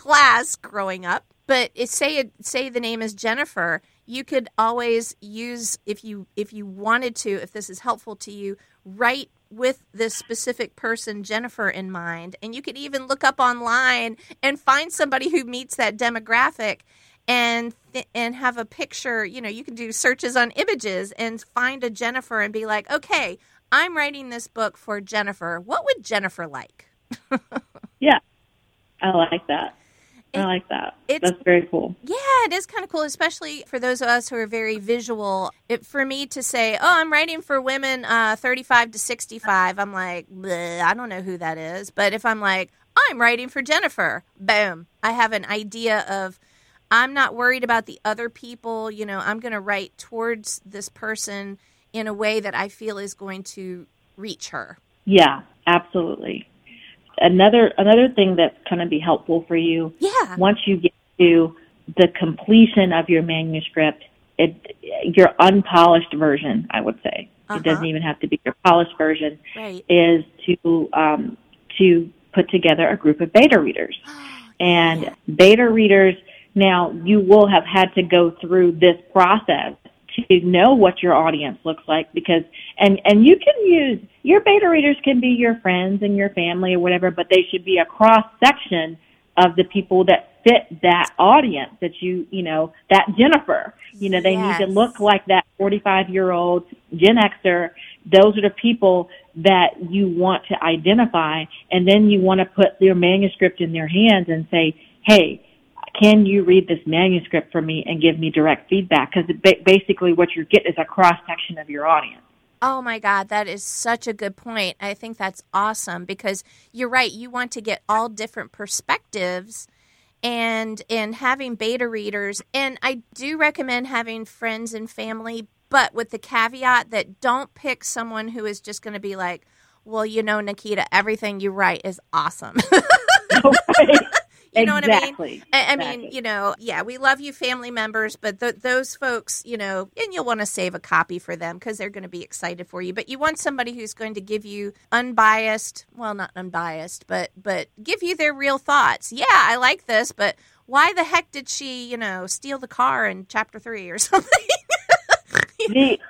Speaker 2: class growing up. But it, say it, say the name is Jennifer, you could always use if you if you wanted to, if this is helpful to you, write with this specific person Jennifer in mind, and you could even look up online and find somebody who meets that demographic and th- and have a picture you know you can do searches on images and find a jennifer and be like okay i'm writing this book for jennifer what would jennifer like (laughs)
Speaker 3: Yeah, I like that. I like that.
Speaker 2: it's-
Speaker 3: That's very cool.
Speaker 2: yeah it is kind of cool especially for those of us who are very visual it, for me to say oh i'm writing for women uh, 35 to 65 i'm like i don't know who that is but if i'm like i'm writing for jennifer boom i have an idea of I'm not worried about the other people. You know, I'm going to write towards this person in a way that I feel is going to reach her.
Speaker 3: Yeah, absolutely. Another another thing that's going to be helpful for you
Speaker 2: Yeah.
Speaker 3: once you get to the completion of your manuscript, it your unpolished version, I would say.
Speaker 2: Uh-huh.
Speaker 3: It doesn't even have to be your polished version.
Speaker 2: Right.
Speaker 3: Is to um, to put together a group of beta readers. (gasps) And
Speaker 2: Yeah.
Speaker 3: beta readers, now you will have had to go through this process to know what your audience looks like because, and, and you can use, your beta readers can be your friends and your family or whatever, but they should be a cross section of the people that fit that audience that you, you know, that Jennifer, you know, they need to look like that 45 year old Gen Xer. Those are the people that you want to identify and then you want to put your manuscript in their hands and say, hey, can you read this manuscript for me and give me direct feedback? Because ba- basically what you get is a cross section of your audience.
Speaker 2: Oh my God, that is such a good point. I think that's awesome because you're right. You want to get all different perspectives and and having beta readers. And I do recommend having friends and family, but with the caveat that don't pick someone who is just going to be like, well, you know, Nikita, everything you write is awesome. (laughs) (laughs) You know what I mean?
Speaker 3: exactly.
Speaker 2: I, I mean, you know, yeah, we love you, family members, but th- those folks, you know, and you'll want to save a copy for them because they're going to be excited for you. But you want somebody who's going to give you unbiased, well, not unbiased, but but give you their real thoughts. Yeah, I like this, but why the heck did she, you know, steal the car in chapter three or (laughs) something?
Speaker 3: the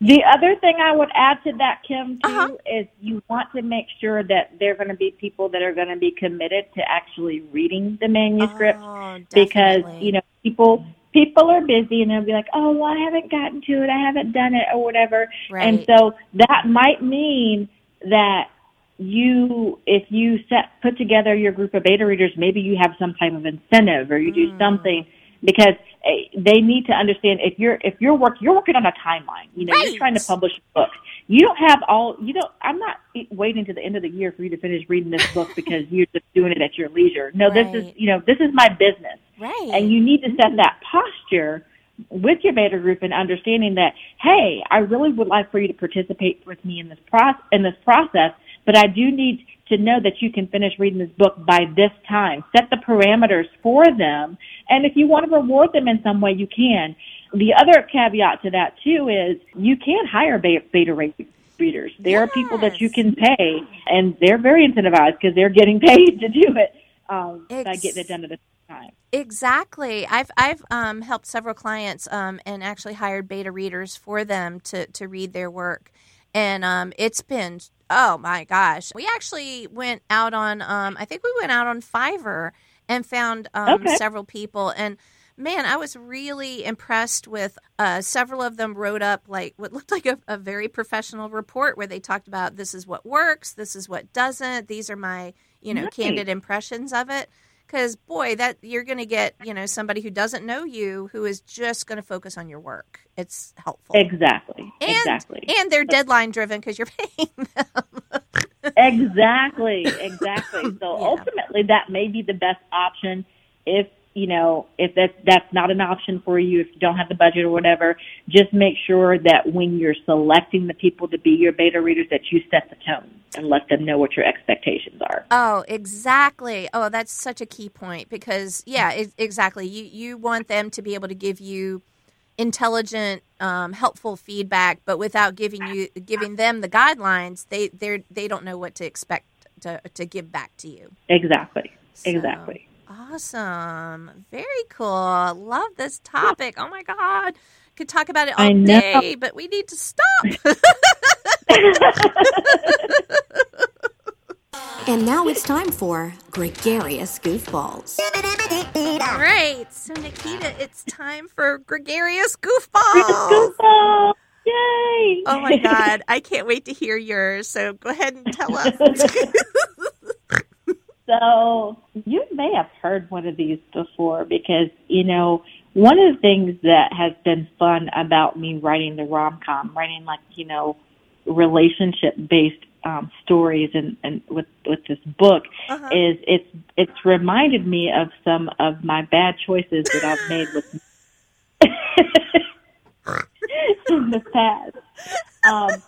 Speaker 3: the other thing I would add to that, Kim, too,
Speaker 2: Uh-huh.
Speaker 3: is you want to make sure that they're going to be people that are going to be committed to actually reading the manuscript
Speaker 2: Oh,
Speaker 3: because you know people people are busy and they'll be like, oh, well, I haven't gotten to it, I haven't done it, or whatever. And so that might mean that you, if you set put together your group of beta readers, maybe you have some type of incentive or you do
Speaker 2: Mm.
Speaker 3: something because eh, they need to understand if you're if you're work you're working on a timeline. You know,
Speaker 2: Right.
Speaker 3: you're trying to publish a book. You don't have all you don't. I'm not waiting to the end of the year for you to finish reading this book (laughs) because you're just doing it at your leisure. No, this is you know this is my business
Speaker 2: right.
Speaker 3: and you need to set that posture with your beta group and understanding that hey i really would like for you to participate with me in this process in this process but i do need to know that you can finish reading this book by this time. Set the parameters for them. And if you want to reward them in some way you can. The other caveat to that too is you can hire beta, readers. There are people that you can pay and they're very incentivized because they're getting (laughs) paid to do it um, by getting it done at the time.
Speaker 2: Exactly. I've I've um, helped several clients um, and actually hired beta readers for them to to read their work, and um, it's been oh my gosh. We actually went out on um, I think we went out on Fiverr and found um,
Speaker 3: Okay.
Speaker 2: several people and. Man, I was really impressed with uh, several of them wrote up like what looked like a, a very professional report where they talked about this is what works, this is what doesn't, these are my you know
Speaker 3: Nice.
Speaker 2: candid impressions of it because boy that you're going to get you know somebody who doesn't know you who is just going to focus on your work it's helpful
Speaker 3: Exactly.
Speaker 2: and,
Speaker 3: exactly.
Speaker 2: and they're deadline driven because you're paying (laughs) them
Speaker 3: exactly. Exactly. (laughs) So
Speaker 2: Yeah.
Speaker 3: ultimately that may be the best option if you know, if that that's not an option for you, if you don't have the budget or whatever, just make sure that when you're selecting the people to be your beta readers that you set the tone and let them know what your expectations are.
Speaker 2: oh exactly oh that's such a key point because yeah it, exactly you you want them to be able to give you intelligent um, helpful feedback but without giving you giving them the guidelines they they they don't know what to expect to to give back to you
Speaker 3: Exactly.
Speaker 2: So,
Speaker 3: Exactly.
Speaker 2: Awesome. Very cool. Love this topic. Oh my God. Could talk about it all
Speaker 3: I know.
Speaker 2: day, but we need to stop. (laughs)
Speaker 1: And now it's time for Gregarious Goofballs.
Speaker 2: all right. So, Nikita, it's time for gregarious goofballs.
Speaker 3: Goofball! Yay!
Speaker 2: Oh my God. I can't wait to hear yours. So, go ahead and tell us. (laughs)
Speaker 3: So you may have heard one of these before because, you know, one of the things that has been fun about me writing the rom-com, writing like, you know, relationship based um, stories and, and with, with this book
Speaker 2: Uh-huh.
Speaker 3: is it's, it's reminded me of some of my bad choices that I've made with (laughs) (laughs) in the past. Um,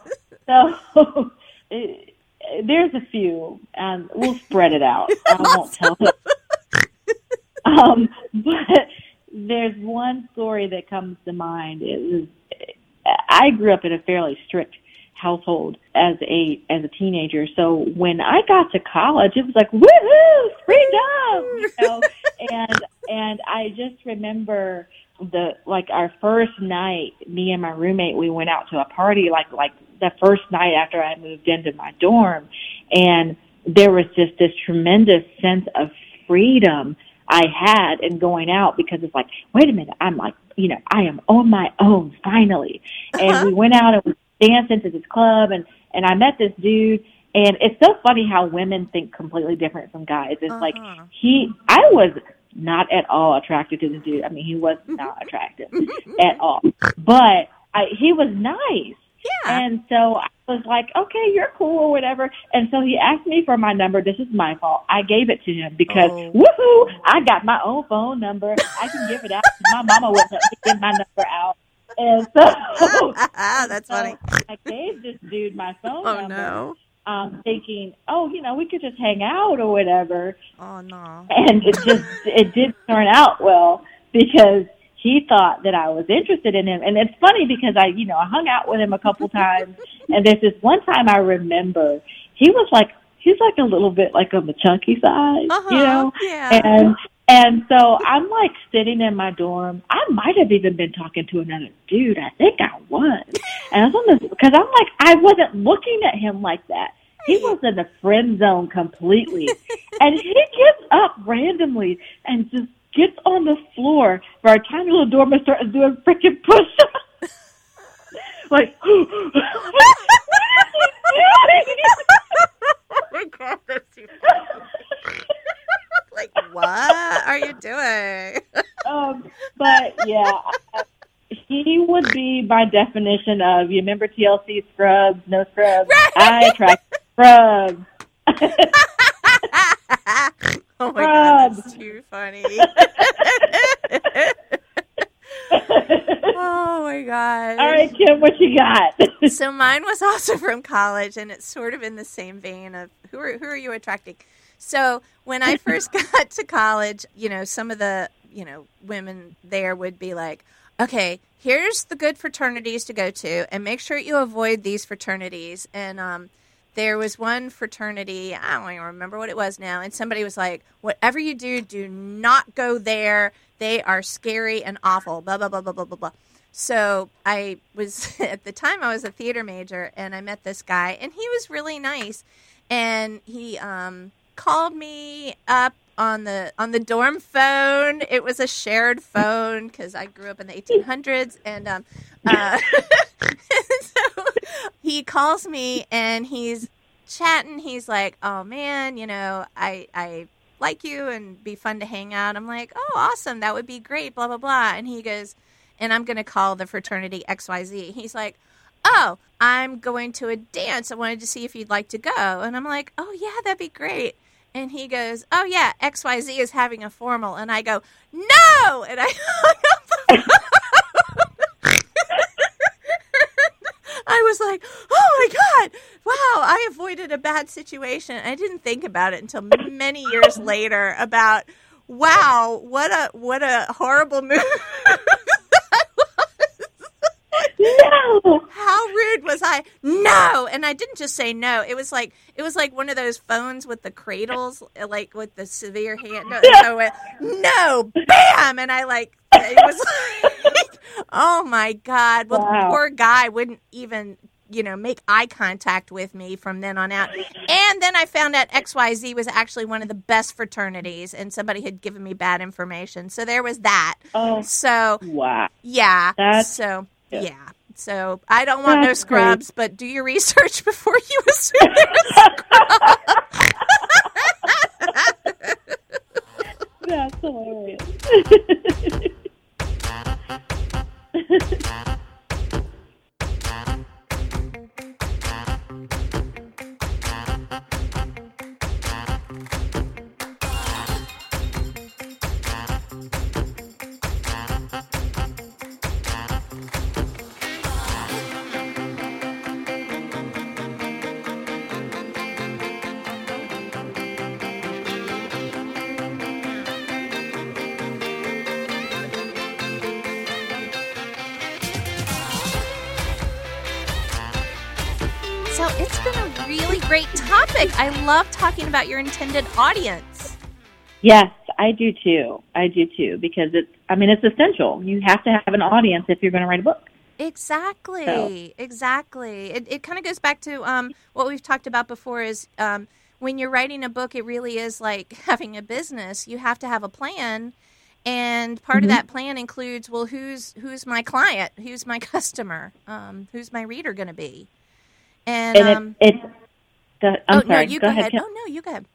Speaker 3: so (laughs) it, there's a few, and we'll spread it out. I won't tell them. Um, but there's one story that comes to mind. It was I grew up in a fairly strict household as a as a teenager. So when I got to college, it was like woohoo, freedom, you know. (laughs) and and I just remember the like our first night, me and my roommate, we went out to a party like like the first night after I moved into my dorm, and there was just this tremendous sense of freedom I had in going out because it's like, wait a minute, I'm like, you know, I am on my own finally. And uh-huh. we went out and we danced into this club and, and I met this dude and it's so funny how women think completely different from guys. It's uh-huh. like he, I was not at all attracted to the dude. I mean, he was (laughs) not attractive at all, but I, he was nice.
Speaker 2: Yeah.
Speaker 3: And so I was like, okay, you're cool or whatever. And so he asked me for my number. This is my fault. I gave it to him because oh. woohoo, I got my own phone number. I can give it out. my mama wouldn't let me give my number out. And so (laughs)
Speaker 2: that's (laughs) so funny.
Speaker 3: I gave this dude my phone
Speaker 2: oh,
Speaker 3: number.
Speaker 2: No.
Speaker 3: Um, thinking, oh, you know, we could just hang out or whatever.
Speaker 2: Oh no.
Speaker 3: And it just it did turn out well because he thought that I was interested in him. And it's funny because I, you know, I hung out with him a couple times (laughs) and there's this one time I remember he was like, he's like a little bit like on the chunky side,
Speaker 2: uh-huh,
Speaker 3: you know?
Speaker 2: Yeah.
Speaker 3: And, and so I'm like sitting in my dorm. I might have even been talking to another dude. I think I was. And I was on this, cause I'm like, I wasn't looking at him like that. He was in the friend zone completely. and he gets up randomly and just gets on the floor for our tiny little dorm and starts doing freaking push-ups. (laughs) like, oh
Speaker 2: my god, that's too like, what are you doing? (laughs)
Speaker 3: um, but yeah, he would be my definition of you remember TLC Scrubs, no Scrubs. Right. I attract Scrubs. (laughs)
Speaker 2: oh my god, that's too funny. (laughs) oh my god.
Speaker 3: All right, Kim, what you got?
Speaker 2: so mine was also from college and it's sort of in the same vein of who are who are you attracting? So when I first (laughs) got to college, you know, some of the, you know, women there would be like, okay, here's the good fraternities to go to and make sure you avoid these fraternities and um there was one fraternity, I don't even remember what it was now, and somebody was like, whatever you do, do not go there. They are scary and awful, blah, blah, blah, blah, blah, blah, blah. So I was, (laughs) at the time, I was a theater major, and I met this guy, and he was really nice. And he um, called me up on the on the dorm phone. It was a shared phone because I grew up in the 1800s, and um, uh, (laughs) so he calls me and he's chatting. He's like, "Oh man, you know, I I like you and be fun to hang out." I'm like, "Oh, awesome, that would be great." Blah blah blah. And he goes, "And I'm to call the fraternity X Y Z." He's like. Oh, I'm going to a dance. I wanted to see if you'd like to go. And I'm like, oh, yeah, that'd be great. And he goes, "Oh yeah, XYZ is having a formal." And I go, "No!" And I (laughs) I was like, "Oh my god. Wow, I avoided a bad situation." I didn't think about it until many years later about, "Wow, what a what a horrible move." (laughs)
Speaker 3: no.
Speaker 2: How rude was I? No. And I didn't just say no. It was like it was like one of those phones with the cradles, uh, like with the severe hand. Uh, no. I went, no, bam, and I like it was (laughs) like, oh my god. Well, wow. the poor guy wouldn't even you know, make eye contact with me from then on out. And then I found out XYZ was actually one of the best fraternities and somebody had given me bad information. So there was that.
Speaker 3: Oh.
Speaker 2: So
Speaker 3: wow.
Speaker 2: Yeah. That's, so yeah. yeah. So I don't want That's no scrubs, great. but do your research (laughs) before you assume there's scrubs. (laughs)
Speaker 3: That's hilarious. (laughs)
Speaker 2: I love talking about your intended audience.
Speaker 3: Yes, I do too. I do too because it's. I mean, it's essential. You have to have an audience if you're going to write a book.
Speaker 2: Exactly.
Speaker 3: So-
Speaker 2: Exactly. It, it kind of goes back to um, what we've talked about before is um, when you're writing a book, it really is like (laughs) having a business. You have to have a plan. And part
Speaker 3: Mm-hmm.
Speaker 2: of that plan includes, well, who's who's my client, who's my (laughs) customer, um, who's my reader going to be, and,
Speaker 3: And
Speaker 2: um,
Speaker 3: it, it's. The, I'm
Speaker 2: oh
Speaker 3: sorry.
Speaker 2: no, you
Speaker 3: go,
Speaker 2: go, ahead.
Speaker 3: Kim.
Speaker 2: Oh no, you go ahead.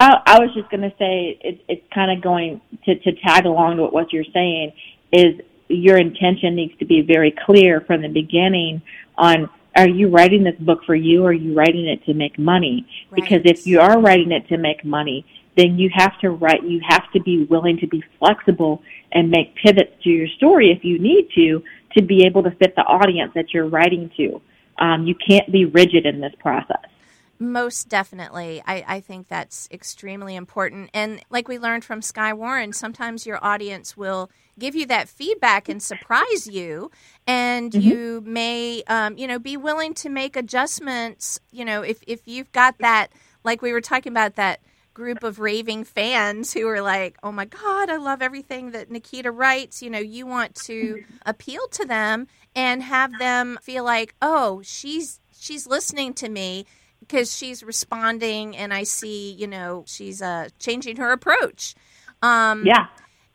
Speaker 3: I, I was just going to say it, it's kind of going to, to tag along to what you're saying is your intention needs to be very clear from the beginning on are you writing this book for you or are you writing it to make money? Because if you are writing it to make money, then you have to write, you have to be willing to be flexible and make pivots to your story if you need to, to be able to fit the audience that you're writing to. Um, you can't be rigid in this process.
Speaker 2: Most definitely. I, I think that's extremely important. And like we learned from Skye Warren, sometimes your audience will give you that feedback and surprise you. And you may, um, you know, be willing to make adjustments. You know, if, if you've got that, like we were talking about, that group of raving fans who are like, oh my God, I love everything that Nikita writes. You know, you want to appeal to them and have them feel like, oh, she's she's listening to me because she's responding and I see, you know, she's uh, changing her approach. Um,
Speaker 3: Yeah.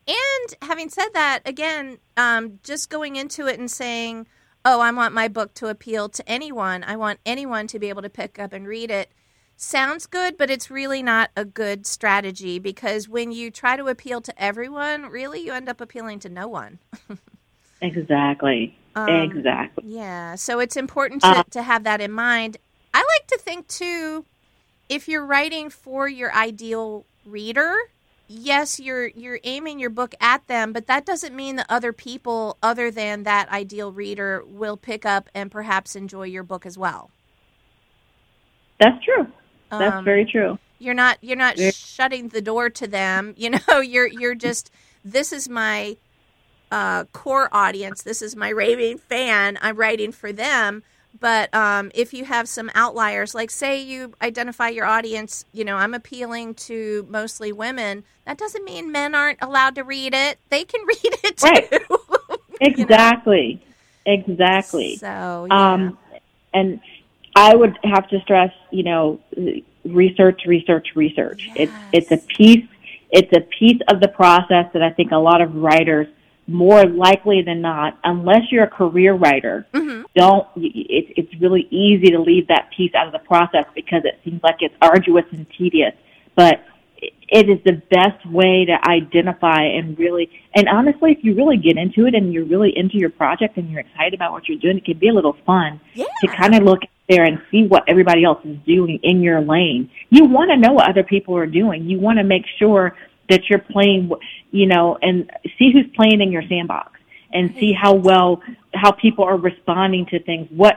Speaker 2: and having said that, again, um, just going into it and saying, oh, I want my book to appeal to anyone, I want anyone to be able to pick up and read it, sounds good, but it's really not a good strategy because when you try to appeal to everyone, really you end up appealing to no one.
Speaker 3: Exactly.
Speaker 2: Um,
Speaker 3: exactly.
Speaker 2: Yeah, so it's important to,
Speaker 3: Uh,
Speaker 2: to have that in mind. I like to think too, if you're writing for your ideal reader, yes, you're you're aiming your book at them, but that doesn't mean that other people other than that ideal reader will pick up and perhaps enjoy your book as well.
Speaker 3: That's true. That's
Speaker 2: Um,
Speaker 3: very true.
Speaker 2: You're not you're not shutting the door to them. (laughs) You know, you're you're just this is my uh, core audience. This is my raving fan. I'm writing for them. But um, if you have some outliers, like say you identify your audience, you know, I'm appealing to mostly women. That doesn't mean men aren't allowed to read it. They can (laughs) read it too.
Speaker 3: Right. (laughs)
Speaker 2: you know?
Speaker 3: Exactly. Exactly.
Speaker 2: So yeah.
Speaker 3: Um, and I would have to stress, you know, research, research, research. It's it's a piece. It's a piece of the process that I think a lot of writers, more likely than not, unless you're a career writer,
Speaker 2: Mhm.
Speaker 3: don't. It's it's really easy to leave that piece out of the process because it seems like it's arduous and tedious. But it is the best way to identify and really, and honestly, if you really get into it and you're really into your project and you're excited about what you're doing, it can be a little fun
Speaker 2: yeah.
Speaker 3: to kind of look there and see what everybody else is doing in your lane. You want to know what other people are doing. You want to make sure that you're playing, you know, and see who's playing in your sandbox and see how well how people are responding to things. What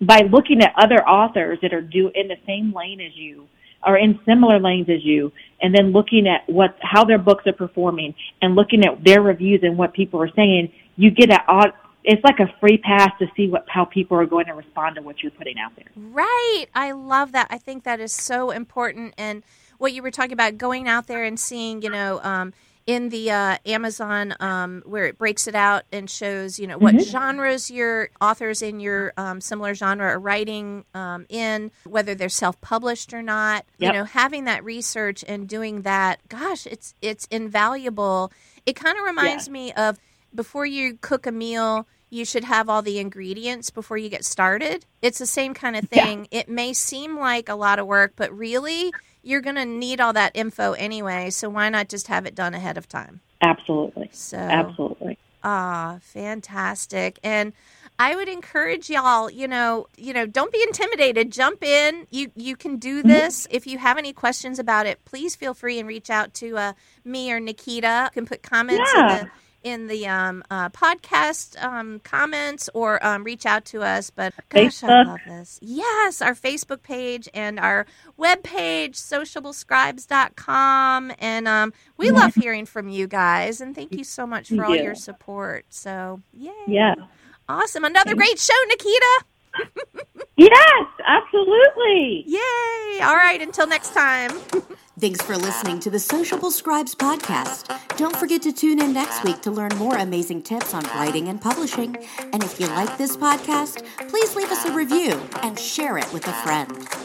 Speaker 3: by looking at other authors that are do in the same lane as you or in similar lanes as you, and then looking at what how their books are performing and looking at their reviews and what people are saying, you get a odd. It's like a free pass to see what how people are going to respond to what you're putting out there.
Speaker 2: Right. I love that. I think that is so important. And what you were talking about, going out there and seeing, you know, um, in the uh, Amazon um, where it breaks it out and shows, you know, what genres your authors in your um, similar genre are writing um, in, whether they're self-published or not. You know, having that research and doing that, gosh, it's it's invaluable. It kind of reminds me of before you cook a meal, you should have all the ingredients before you get started. It's the same kind of
Speaker 3: Yeah.
Speaker 2: thing. It may seem like a lot of work, but really, you're going to need all that info anyway. So why not just have it done ahead of time?
Speaker 3: Absolutely,
Speaker 2: So,
Speaker 3: absolutely.
Speaker 2: ah, fantastic. And I would encourage y'all, you know, you know, don't be intimidated. Jump in. You you can do
Speaker 3: Mm-hmm.
Speaker 2: this. If you have any questions about it, please feel free and reach out to uh, me or Nikita. You can put comments
Speaker 3: Yeah.
Speaker 2: in the in the um, uh, podcast um, comments or um, reach out to us. But gosh, I
Speaker 3: Facebook.
Speaker 2: love this. Yes, our Facebook page and our webpage, sociablescribes.com. And um, we love hearing from you guys. And thank you so much for
Speaker 3: Thank
Speaker 2: all
Speaker 3: you.
Speaker 2: your support. So, yay.
Speaker 3: Yeah.
Speaker 2: Awesome. Another great show, Nikita.
Speaker 3: Yes, absolutely.
Speaker 2: Yay! All right, until next time. (laughs)
Speaker 1: Thanks for listening to the Sociable Scribes podcast. Don't forget to tune in next week to learn more amazing tips on writing and publishing. And if you like this podcast, please leave us a review and share it with a friend.